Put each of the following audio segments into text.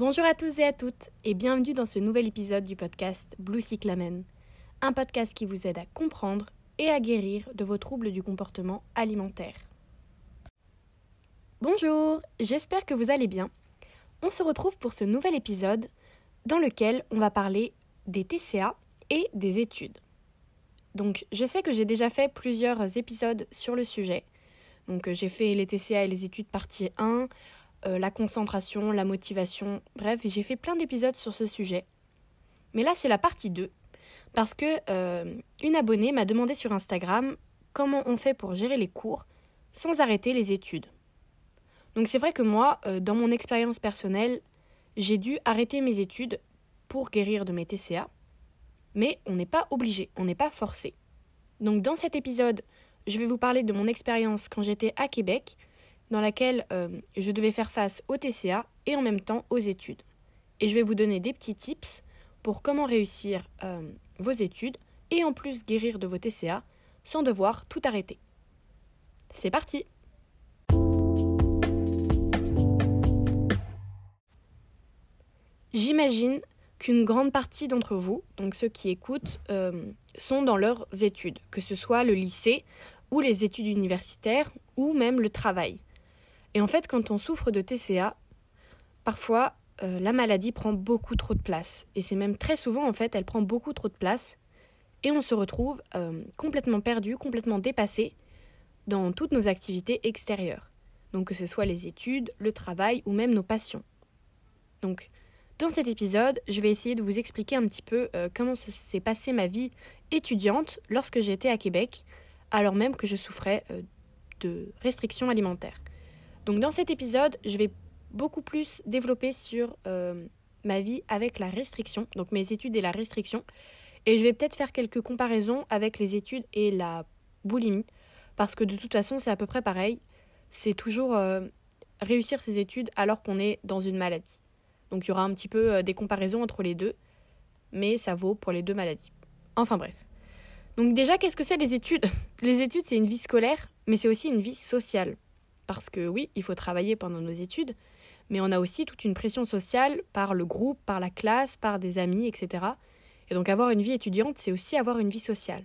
Bonjour à tous et à toutes et bienvenue dans ce nouvel épisode du podcast Blue Cyclamen, un podcast qui vous aide à comprendre et à guérir de vos troubles du comportement alimentaire. Bonjour, j'espère que vous allez bien. On se retrouve pour ce nouvel épisode dans lequel on va parler des TCA et des études. Donc je sais que j'ai déjà fait plusieurs épisodes sur le sujet. Donc j'ai fait les TCA et les études partie 1, euh, la concentration, la motivation, bref, j'ai fait plein d'épisodes sur ce sujet. Mais là, c'est la partie 2, parce que euh, une abonnée m'a demandé sur Instagram comment on fait pour gérer les cours sans arrêter les études. Donc c'est vrai que moi, euh, dans mon expérience personnelle, j'ai dû arrêter mes études pour guérir de mes TCA, mais on n'est pas obligé, on n'est pas forcé. Donc dans cet épisode, je vais vous parler de mon expérience quand j'étais à Québec, dans laquelle euh, je devais faire face au TCA et en même temps aux études. Et je vais vous donner des petits tips pour comment réussir euh, vos études et en plus guérir de vos TCA sans devoir tout arrêter. C'est parti J'imagine qu'une grande partie d'entre vous, donc ceux qui écoutent, euh, sont dans leurs études, que ce soit le lycée ou les études universitaires ou même le travail. Et en fait, quand on souffre de TCA, parfois euh, la maladie prend beaucoup trop de place. Et c'est même très souvent, en fait, elle prend beaucoup trop de place. Et on se retrouve euh, complètement perdu, complètement dépassé dans toutes nos activités extérieures. Donc que ce soit les études, le travail ou même nos passions. Donc, dans cet épisode, je vais essayer de vous expliquer un petit peu euh, comment s'est passée ma vie étudiante lorsque j'étais à Québec, alors même que je souffrais de restrictions alimentaires. Donc dans cet épisode, je vais beaucoup plus développer sur euh, ma vie avec la restriction, donc mes études et la restriction. Et je vais peut-être faire quelques comparaisons avec les études et la boulimie, parce que de toute façon c'est à peu près pareil. C'est toujours euh, réussir ses études alors qu'on est dans une maladie. Donc il y aura un petit peu euh, des comparaisons entre les deux, mais ça vaut pour les deux maladies. Enfin bref. Donc déjà, qu'est-ce que c'est les études? Les études, c'est une vie scolaire, mais c'est aussi une vie sociale. Parce que oui, il faut travailler pendant nos études, mais on a aussi toute une pression sociale par le groupe, par la classe, par des amis, etc. Et donc avoir une vie étudiante, c'est aussi avoir une vie sociale.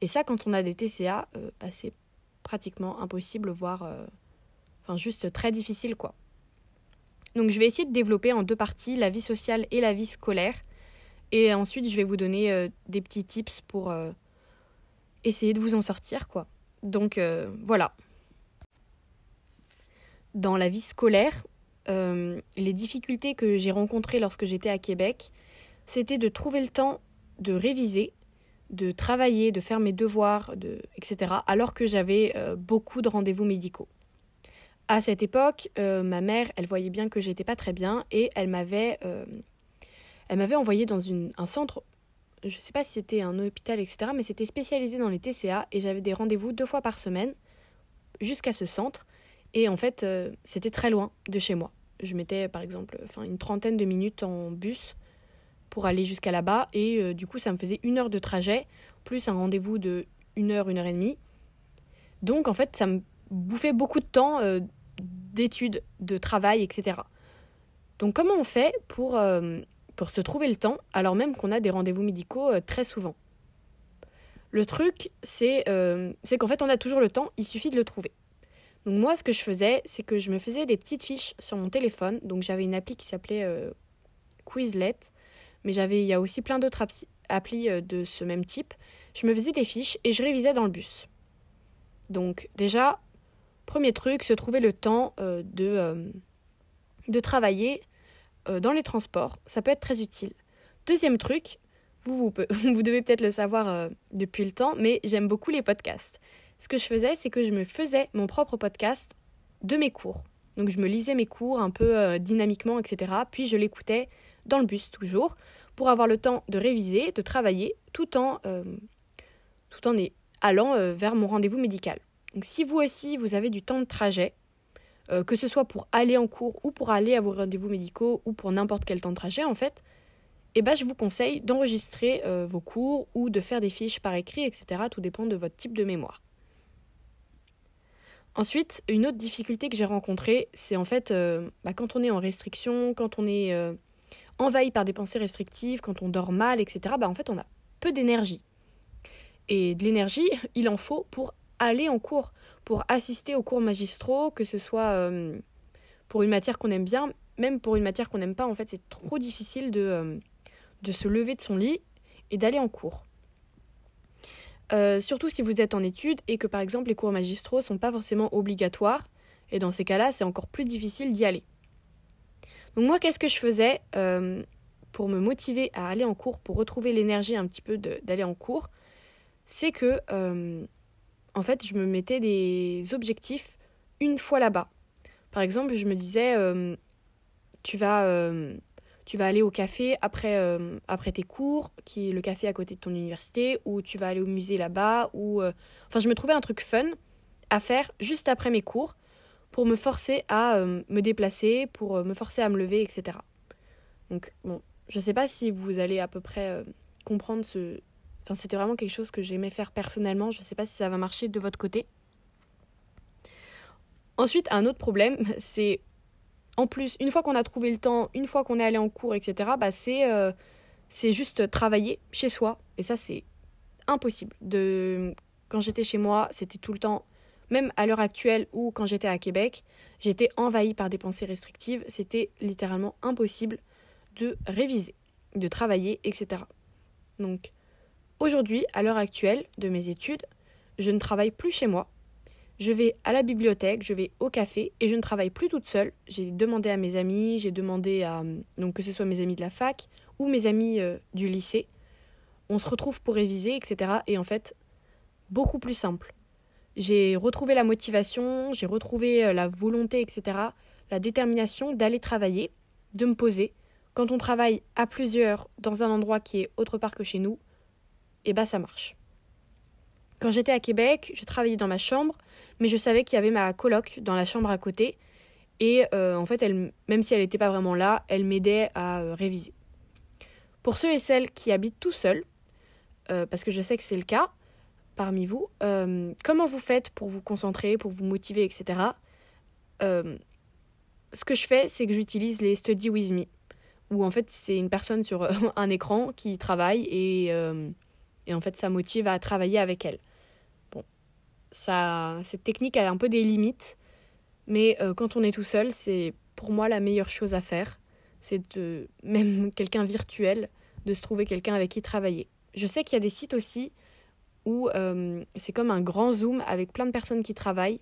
Et ça, quand on a des TCA, euh, bah, c'est pratiquement impossible, voire euh, enfin juste très difficile, quoi. Donc je vais essayer de développer en deux parties la vie sociale et la vie scolaire. Et ensuite, je vais vous donner euh, des petits tips pour essayer de vous en sortir, quoi. Donc voilà dans la vie scolaire, euh, les difficultés que j'ai rencontrées lorsque j'étais à Québec, c'était de trouver le temps de réviser, de travailler, de faire mes devoirs, de, etc., alors que j'avais euh, beaucoup de rendez-vous médicaux. À cette époque, euh, ma mère, elle voyait bien que j'étais pas très bien et elle m'avait, elle m'avait envoyé dans une, un centre, je sais pas si c'était un hôpital, etc., mais c'était spécialisé dans les TCA et j'avais des rendez-vous deux fois par semaine jusqu'à ce centre. Et en fait, euh, c'était très loin de chez moi. Je mettais par exemple une trentaine de minutes en bus pour aller jusqu'à là-bas. Et euh, du coup, ça me faisait une heure de trajet, plus un rendez-vous de une heure, une heure et demie. Donc en fait, ça me bouffait beaucoup de temps euh, d'études, de travail, etc. Donc comment on fait pour, pour se trouver le temps alors même qu'on a des rendez-vous médicaux très souvent? Le truc, c'est qu'en fait, on a toujours le temps, il suffit de le trouver. Donc moi, ce que je faisais, c'est que je me faisais des petites fiches sur mon téléphone. Donc j'avais une appli qui s'appelait euh, Quizlet, mais j'avais, il y a aussi plein d'autres applis euh, de ce même type. Je me faisais des fiches et je révisais dans le bus. Donc déjà, premier truc, se trouver le temps euh, de, de travailler dans les transports. Ça peut être très utile. Deuxième truc, vous, vous, vous devez peut-être le savoir depuis le temps, mais j'aime beaucoup les podcasts ce que je faisais, c'est que je me faisais mon propre podcast de mes cours. Donc je me lisais mes cours un peu euh, dynamiquement, etc. Puis je l'écoutais dans le bus toujours pour avoir le temps de réviser, de travailler, tout en, euh, tout en allant euh, vers mon rendez-vous médical. Donc si vous aussi, vous avez du temps de trajet, que ce soit pour aller en cours ou pour aller à vos rendez-vous médicaux ou pour n'importe quel temps de trajet en fait, eh ben, je vous conseille d'enregistrer vos cours ou de faire des fiches par écrit, etc. Tout dépend de votre type de mémoire. Ensuite, une autre difficulté que j'ai rencontrée, c'est en fait euh, bah, quand on est en restriction, quand on est euh, envahi par des pensées restrictives, quand on dort mal, etc., bah, en fait on a peu d'énergie. Et de l'énergie, il en faut pour aller en cours, pour assister aux cours magistraux, que ce soit euh, pour une matière qu'on aime bien, même pour une matière qu'on n'aime pas, en fait c'est trop difficile de, de se lever de son lit et d'aller en cours. Euh, surtout si vous êtes en études et que par exemple les cours magistraux sont pas forcément obligatoires. Et dans ces cas-là, c'est encore plus difficile d'y aller. Donc moi, qu'est-ce que je faisais euh, pour me motiver à aller en cours, pour retrouver l'énergie un petit peu d'aller en cours C'est que, euh, en fait, je me mettais des objectifs une fois là-bas. Par exemple, je me disais, tu vas tu vas aller au café après, euh, après tes cours, qui est le café à côté de ton université, ou tu vas aller au musée là-bas, ou... Euh, enfin, je me trouvais un truc fun à faire juste après mes cours pour me forcer à euh, me déplacer, pour me forcer à me lever, etc. Donc, bon, je sais pas si vous allez à peu près comprendre ce... Enfin, c'était vraiment quelque chose que j'aimais faire personnellement, je sais pas si ça va marcher de votre côté. Ensuite, un autre problème, c'est en plus, une fois qu'on a trouvé le temps, une fois qu'on est allé en cours, etc., bah euh, c'est juste travailler chez soi. Et ça, c'est impossible. De... Quand j'étais chez moi, c'était tout le temps, même à l'heure actuelle ou quand j'étais à Québec, j'étais envahie par des pensées restrictives. C'était littéralement impossible de réviser, de travailler, etc. Donc, aujourd'hui, à l'heure actuelle de mes études, je ne travaille plus chez moi je vais à la bibliothèque, je vais au café et je ne travaille plus toute seule. J'ai demandé à mes amis, j'ai demandé à donc que ce soit mes amis de la fac ou mes amis euh, du lycée. On se retrouve pour réviser, etc. Et en fait, beaucoup plus simple. J'ai retrouvé la motivation, j'ai retrouvé euh, la volonté, etc. La détermination d'aller travailler, de me poser. Quand on travaille à plusieurs dans un endroit qui est autre part que chez nous, et eh bah ça marche. Quand j'étais à Québec, je travaillais dans ma chambre, mais je savais qu'il y avait ma coloc dans la chambre à côté. Et euh, en fait, elle, même si elle n'était pas vraiment là, elle m'aidait à euh, réviser. Pour ceux et celles qui habitent tout seuls, euh, parce que je sais que c'est le cas parmi vous, comment vous faites pour vous concentrer, pour vous motiver, etc. ce que je fais, c'est que j'utilise les Study With Me, où en fait c'est une personne sur un écran qui travaille et, et en fait ça motive à travailler avec elle ça, cette technique a un peu des limites, mais euh, quand on est tout seul, c'est pour moi la meilleure chose à faire. C'est de, même quelqu'un virtuel, de se trouver quelqu'un avec qui travailler. Je sais qu'il y a des sites aussi où euh, c'est comme un grand zoom avec plein de personnes qui travaillent,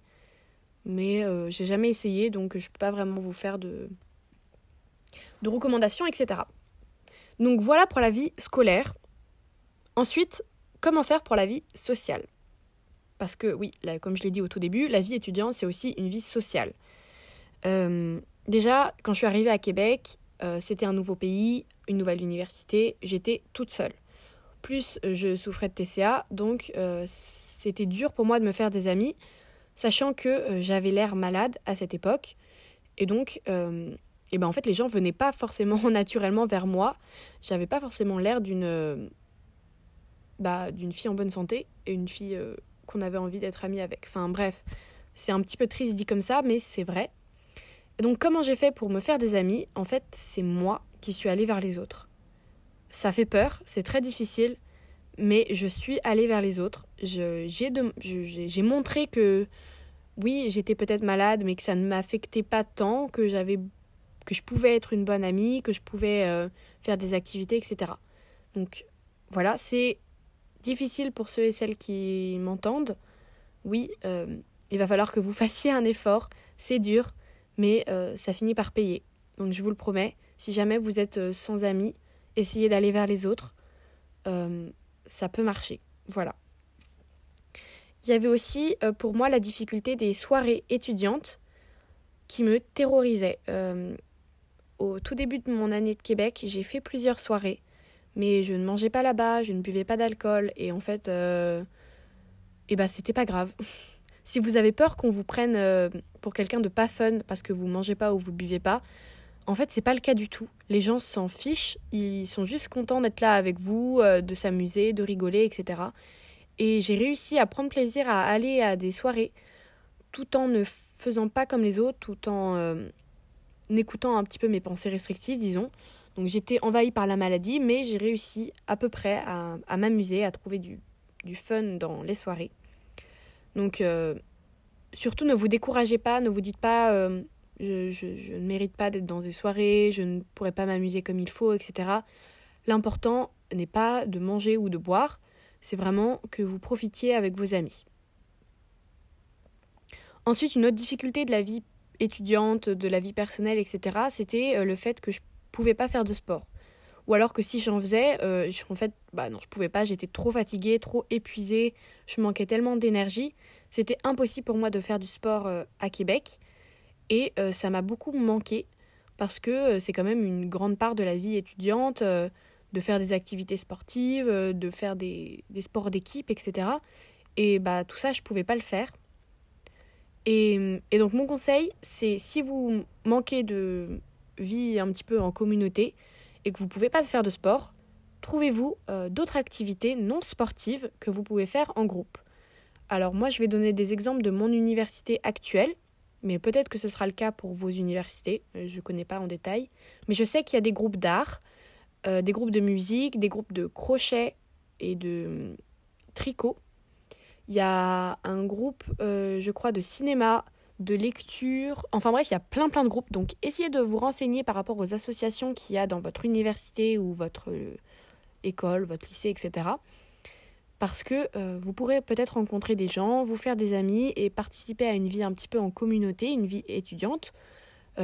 mais euh, j'ai jamais essayé, donc je peux pas vraiment vous faire de, de recommandations, etc. Donc voilà pour la vie scolaire. Ensuite, comment faire pour la vie sociale? Parce que oui, comme je l'ai dit au tout début, la vie étudiante, c'est aussi une vie sociale. Euh, déjà, quand je suis arrivée à Québec, euh, c'était un nouveau pays, une nouvelle université, j'étais toute seule. Plus euh, je souffrais de TCA, donc c'était dur pour moi de me faire des amis, sachant que j'avais l'air malade à cette époque. Et donc, et ben en fait, les gens venaient pas forcément naturellement vers moi. J'avais pas forcément l'air d'une bah, d'une fille en bonne santé et une fille qu'on avait envie d'être amis avec. Enfin bref, c'est un petit peu triste dit comme ça, mais c'est vrai. Et donc comment j'ai fait pour me faire des amis? En fait, c'est moi qui suis allée vers les autres. Ça fait peur, c'est très difficile, mais je suis allée vers les autres. J'ai montré que oui, j'étais peut-être malade, mais que ça ne m'affectait pas tant, que j'avais que je pouvais être une bonne amie, que je pouvais euh, faire des activités, etc. Donc voilà, c'est difficile pour ceux et celles qui m'entendent. Oui, euh, il va falloir que vous fassiez un effort, c'est dur, mais euh, ça finit par payer. Donc je vous le promets, si jamais vous êtes euh, sans amis, essayez d'aller vers les autres. ça peut marcher. Voilà. Il y avait aussi pour moi la difficulté des soirées étudiantes qui me terrorisaient. au tout début de mon année de Québec, j'ai fait plusieurs soirées mais je ne mangeais pas là-bas, je ne buvais pas d'alcool, et en fait, euh, eh ben, c'était pas grave. si vous avez peur qu'on vous prenne euh, pour quelqu'un de pas fun parce que vous mangez pas ou vous buvez pas, en fait, c'est pas le cas du tout. Les gens s'en fichent, ils sont juste contents d'être là avec vous, euh, de s'amuser, de rigoler, etc. Et j'ai réussi à prendre plaisir à aller à des soirées tout en ne faisant pas comme les autres, tout en écoutant un petit peu mes pensées restrictives, disons. Donc j'étais envahie par la maladie, mais j'ai réussi à peu près à, m'amuser, à trouver du, fun dans les soirées. Donc surtout ne vous découragez pas, ne vous dites pas je, je, ne mérite pas d'être dans des soirées, je ne pourrais pas m'amuser comme il faut, etc. L'important n'est pas de manger ou de boire, c'est vraiment que vous profitiez avec vos amis. Ensuite, une autre difficulté de la vie étudiante, de la vie personnelle, etc., c'était euh, le fait que je pouvais pas faire de sport. Ou alors que si j'en faisais, euh, en fait, bah non, je pouvais pas, j'étais trop fatiguée, trop épuisée, je manquais tellement d'énergie, c'était impossible pour moi de faire du sport euh, à Québec. Et ça m'a beaucoup manqué parce que c'est quand même une grande part de la vie étudiante de faire des activités sportives, de faire des, des sports d'équipe, etc. Et bah tout ça, je pouvais pas le faire. Et, donc mon conseil, c'est si vous manquez de vie un petit peu en communauté et que vous ne pouvez pas faire de sport, trouvez-vous euh, d'autres activités non sportives que vous pouvez faire en groupe. Alors moi, je vais donner des exemples de mon université actuelle, mais peut-être que ce sera le cas pour vos universités, euh, je ne connais pas en détail. Mais je sais qu'il y a des groupes d'art, euh, des groupes de musique, des groupes de crochet et de tricot il y a un groupe, je crois, de cinéma, de lecture. Enfin bref, il y a plein plein de groupes. Donc essayez de vous renseigner par rapport aux associations qu'il y a dans votre université ou votre euh, école, votre lycée, etc. Parce que euh, vous pourrez peut-être rencontrer des gens, vous faire des amis et participer à une vie un petit peu en communauté, une vie étudiante,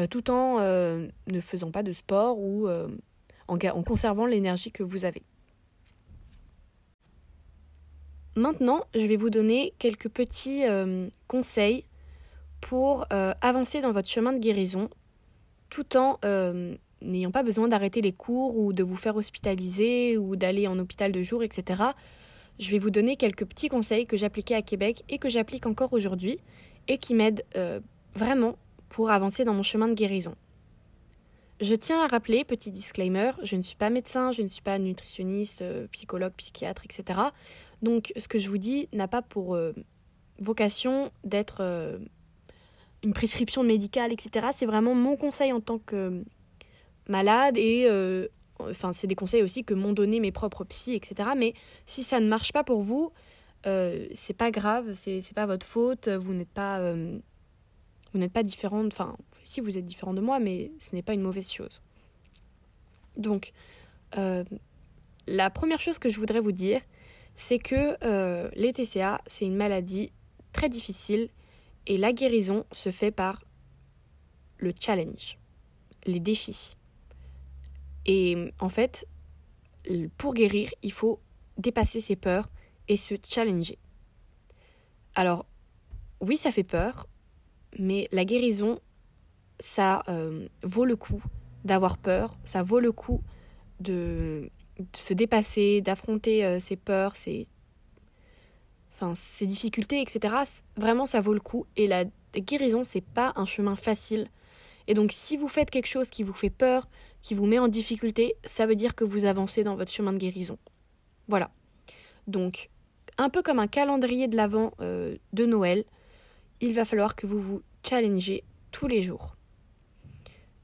tout en ne faisant pas de sport ou en conservant l'énergie que vous avez. Maintenant, je vais vous donner quelques petits euh, conseils pour euh, avancer dans votre chemin de guérison tout en euh, n'ayant pas besoin d'arrêter les cours ou de vous faire hospitaliser ou d'aller en hôpital de jour, etc. Je vais vous donner quelques petits conseils que j'appliquais à Québec et que j'applique encore aujourd'hui et qui m'aident vraiment pour avancer dans mon chemin de guérison. Je tiens à rappeler, petit disclaimer, je ne suis pas médecin, je ne suis pas nutritionniste, psychologue, psychiatre, etc. Donc ce que je vous dis n'a pas pour euh, vocation d'être euh, une prescription médicale, etc. C'est vraiment mon conseil en tant que malade et euh, enfin c'est des conseils aussi que m'ont donné mes propres psys, etc. Mais si ça ne marche pas pour vous, c'est pas grave, c'est pas votre faute, vous n'êtes pas vous n'êtes pas différente, enfin si vous êtes différent de moi, mais ce n'est pas une mauvaise chose. Donc la première chose que je voudrais vous dire, c'est que euh, les TCA, c'est une maladie très difficile et la guérison se fait par le challenge, les défis. Et en fait, pour guérir, il faut dépasser ses peurs et se challenger. Alors, oui, ça fait peur, mais la guérison, ça euh, vaut le coup d'avoir peur, ça vaut le coup de se dépasser, d'affronter euh, ses peurs, ses, enfin, ses difficultés, etc. Vraiment, ça vaut le coup. Et la guérison, c'est pas un chemin facile. Et donc, si vous faites quelque chose qui vous fait peur, qui vous met en difficulté, ça veut dire que vous avancez dans votre chemin de guérison. Voilà. Donc, un peu comme un calendrier de l'avant euh, de Noël, il va falloir que vous vous challengez tous les jours.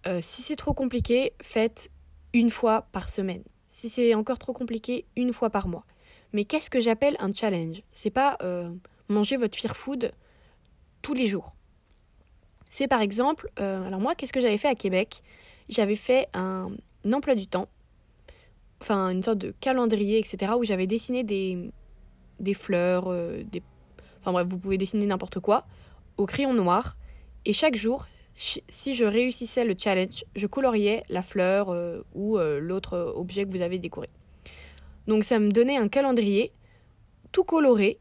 Euh, si c'est trop compliqué, faites une fois par semaine si c'est encore trop compliqué, une fois par mois. Mais qu'est-ce que j'appelle un challenge? C'est pas euh, manger votre fear food tous les jours. C'est par exemple, euh, alors moi, qu'est-ce que j'avais fait à Québec? J'avais fait un, emploi du temps, enfin une sorte de calendrier, etc., où j'avais dessiné des, des fleurs, euh, des... enfin bref, vous pouvez dessiner n'importe quoi, au crayon noir. Et chaque jour, si je réussissais le challenge, je coloriais la fleur ou l'autre objet que vous avez décoré. Donc ça me donnait un calendrier tout coloré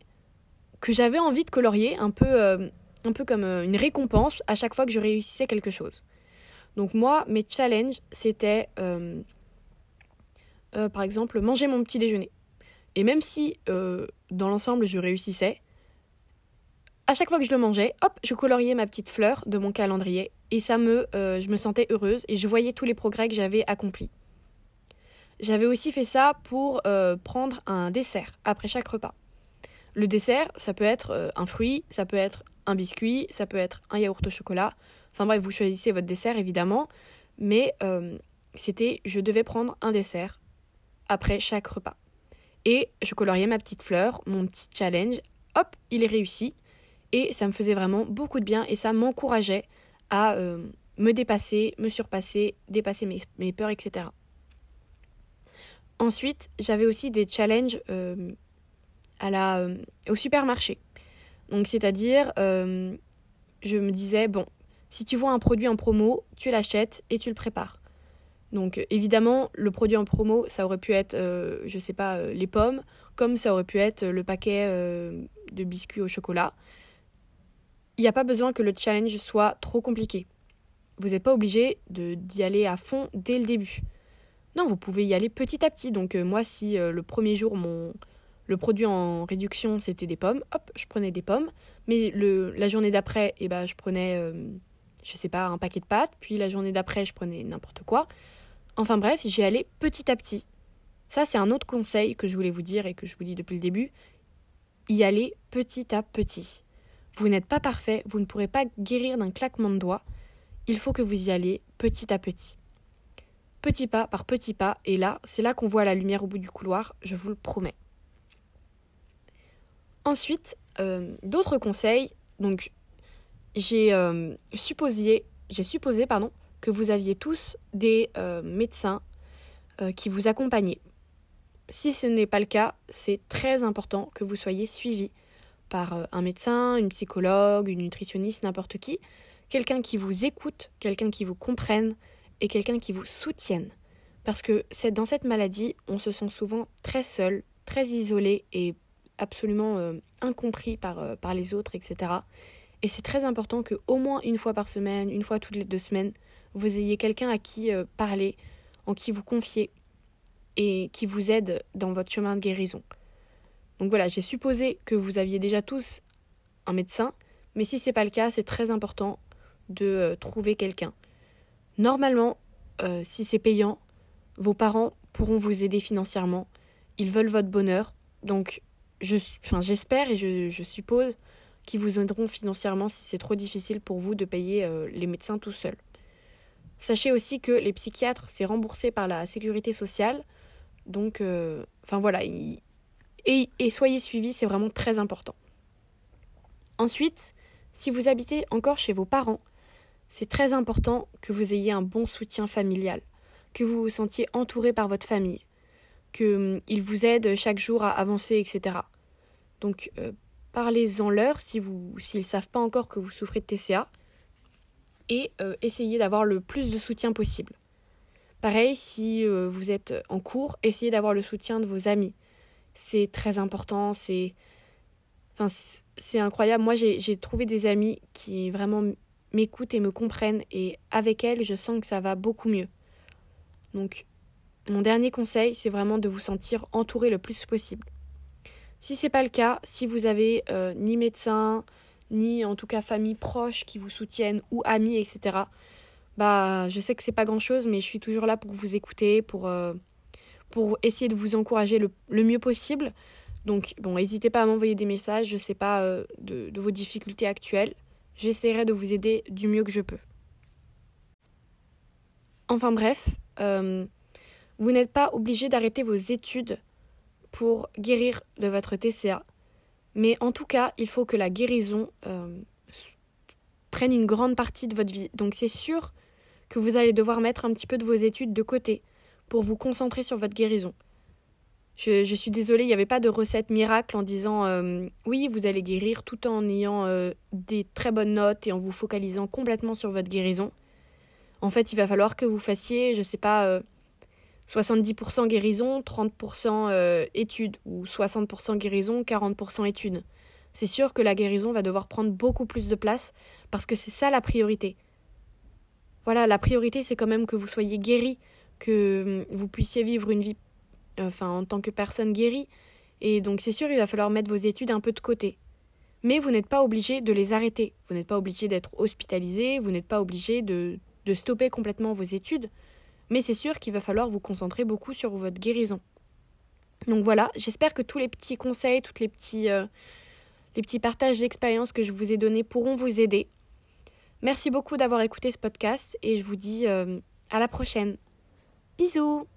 que j'avais envie de colorier un peu, euh, comme une récompense à chaque fois que je réussissais quelque chose. Donc moi, mes challenges, c'était par exemple manger mon petit déjeuner. Et même si dans l'ensemble je réussissais, à chaque fois que je le mangeais, hop, je coloriais ma petite fleur de mon calendrier et ça me, euh, je me sentais heureuse et je voyais tous les progrès que j'avais accomplis. J'avais aussi fait ça pour euh, prendre un dessert après chaque repas. Le dessert, ça peut être euh, un fruit, ça peut être un biscuit, ça peut être un yaourt au chocolat. Enfin bref, vous choisissez votre dessert évidemment, mais euh, c'était je devais prendre un dessert après chaque repas. Et je coloriais ma petite fleur, mon petit challenge. Hop, il est réussi. Et ça me faisait vraiment beaucoup de bien et ça m'encourageait à me dépasser, me surpasser, dépasser mes, peurs, etc. Ensuite, j'avais aussi des challenges euh, euh, au supermarché. Donc, c'est-à-dire, je me disais, bon, si tu vois un produit en promo, tu l'achètes et tu le prépares. Donc évidemment, le produit en promo, ça aurait pu être, euh, je sais pas, euh, les pommes, comme ça aurait pu être le paquet euh, de biscuits au chocolat. Il n'y a pas besoin que le challenge soit trop compliqué. Vous n'êtes pas obligé d'y aller à fond dès le début. Non, vous pouvez y aller petit à petit. Donc moi, si le premier jour, mon, le produit en réduction, c'était des pommes, hop, je prenais des pommes. Mais le, la journée d'après, eh ben, je prenais, je sais pas, un paquet de pâtes. Puis la journée d'après, je prenais n'importe quoi. Enfin bref, j'y allais petit à petit. Ça, c'est un autre conseil que je voulais vous dire et que je vous dis depuis le début. Y aller petit à petit. Vous n'êtes pas parfait, vous ne pourrez pas guérir d'un claquement de doigts. Il faut que vous y allez petit à petit. Petit pas par petit pas, et là, c'est là qu'on voit la lumière au bout du couloir, je vous le promets. Ensuite, euh, d'autres conseils. Donc, j'ai euh, supposé, j'ai supposé pardon, que vous aviez tous des euh, médecins qui vous accompagnaient. Si ce n'est pas le cas, c'est très important que vous soyez suivi par un médecin, une psychologue, une nutritionniste, n'importe qui, quelqu'un qui vous écoute, quelqu'un qui vous comprenne et quelqu'un qui vous soutienne. Parce que dans cette maladie, on se sent souvent très seul, très isolé et absolument incompris par, par les autres, etc. Et c'est très important que au moins une fois par semaine, une fois toutes les deux semaines, vous ayez quelqu'un à qui euh, parler, en qui vous confier et qui vous aide dans votre chemin de guérison. Donc voilà, j'ai supposé que vous aviez déjà tous un médecin, mais si ce n'est pas le cas, c'est très important de euh, trouver quelqu'un. Normalement, euh, si c'est payant, vos parents pourront vous aider financièrement. Ils veulent votre bonheur. Donc, j'espère et je, suppose qu'ils vous aideront financièrement si c'est trop difficile pour vous de payer les médecins tout seul. Sachez aussi que les psychiatres, c'est remboursé par la sécurité sociale. Donc, euh, enfin voilà, et, et soyez suivis, c'est vraiment très important. Ensuite, si vous habitez encore chez vos parents, c'est très important que vous ayez un bon soutien familial, que vous vous sentiez entouré par votre famille, qu'ils hum, vous aident chaque jour à avancer, etc. Donc, euh, parlez-en leur si vous s'ils savent pas encore que vous souffrez de TCA et euh, essayez d'avoir le plus de soutien possible. Pareil, si euh, vous êtes en cours, essayez d'avoir le soutien de vos amis. C'est très important, c'est enfin, c'est incroyable. Moi, j'ai trouvé des amis qui vraiment m'écoutent et me comprennent et avec elles, je sens que ça va beaucoup mieux. Donc, mon dernier conseil, c'est vraiment de vous sentir entouré le plus possible. Si c'est pas le cas, si vous avez euh, ni médecin, ni en tout cas famille proche qui vous soutiennent ou amis, etc. Bah, je sais que c'est pas grand chose, mais je suis toujours là pour vous écouter, pour, euh, pour essayer de vous encourager le, mieux possible. Donc, bon, n'hésitez pas à m'envoyer des messages, je sais pas euh, de, vos difficultés actuelles. J'essaierai de vous aider du mieux que je peux. Enfin bref, euh, vous n'êtes pas obligé d'arrêter vos études pour guérir de votre TCA. Mais en tout cas, il faut que la guérison euh, prenne une grande partie de votre vie. Donc c'est sûr que vous allez devoir mettre un petit peu de vos études de côté pour vous concentrer sur votre guérison. Je, suis désolée, il n'y avait pas de recette miracle en disant euh, oui, vous allez guérir tout en ayant euh, des très bonnes notes et en vous focalisant complètement sur votre guérison. En fait, il va falloir que vous fassiez, je ne sais pas, 70% guérison, 30% euh, études, ou 60% guérison, 40% études. C'est sûr que la guérison va devoir prendre beaucoup plus de place parce que c'est ça la priorité. Voilà, la priorité c'est quand même que vous soyez guéri, que hum, vous puissiez vivre une vie enfin en tant que personne guérie et donc c'est sûr il va falloir mettre vos études un peu de côté. Mais vous n'êtes pas obligé de les arrêter, vous n'êtes pas obligé d'être hospitalisé, vous n'êtes pas obligé de, stopper complètement vos études. Mais c'est sûr qu'il va falloir vous concentrer beaucoup sur votre guérison. Donc voilà, j'espère que tous les petits conseils, toutes les, petits, euh, les petits partages d'expériences que je vous ai donnés pourront vous aider. Merci beaucoup d'avoir écouté ce podcast et je vous dis euh, à la prochaine. Bisous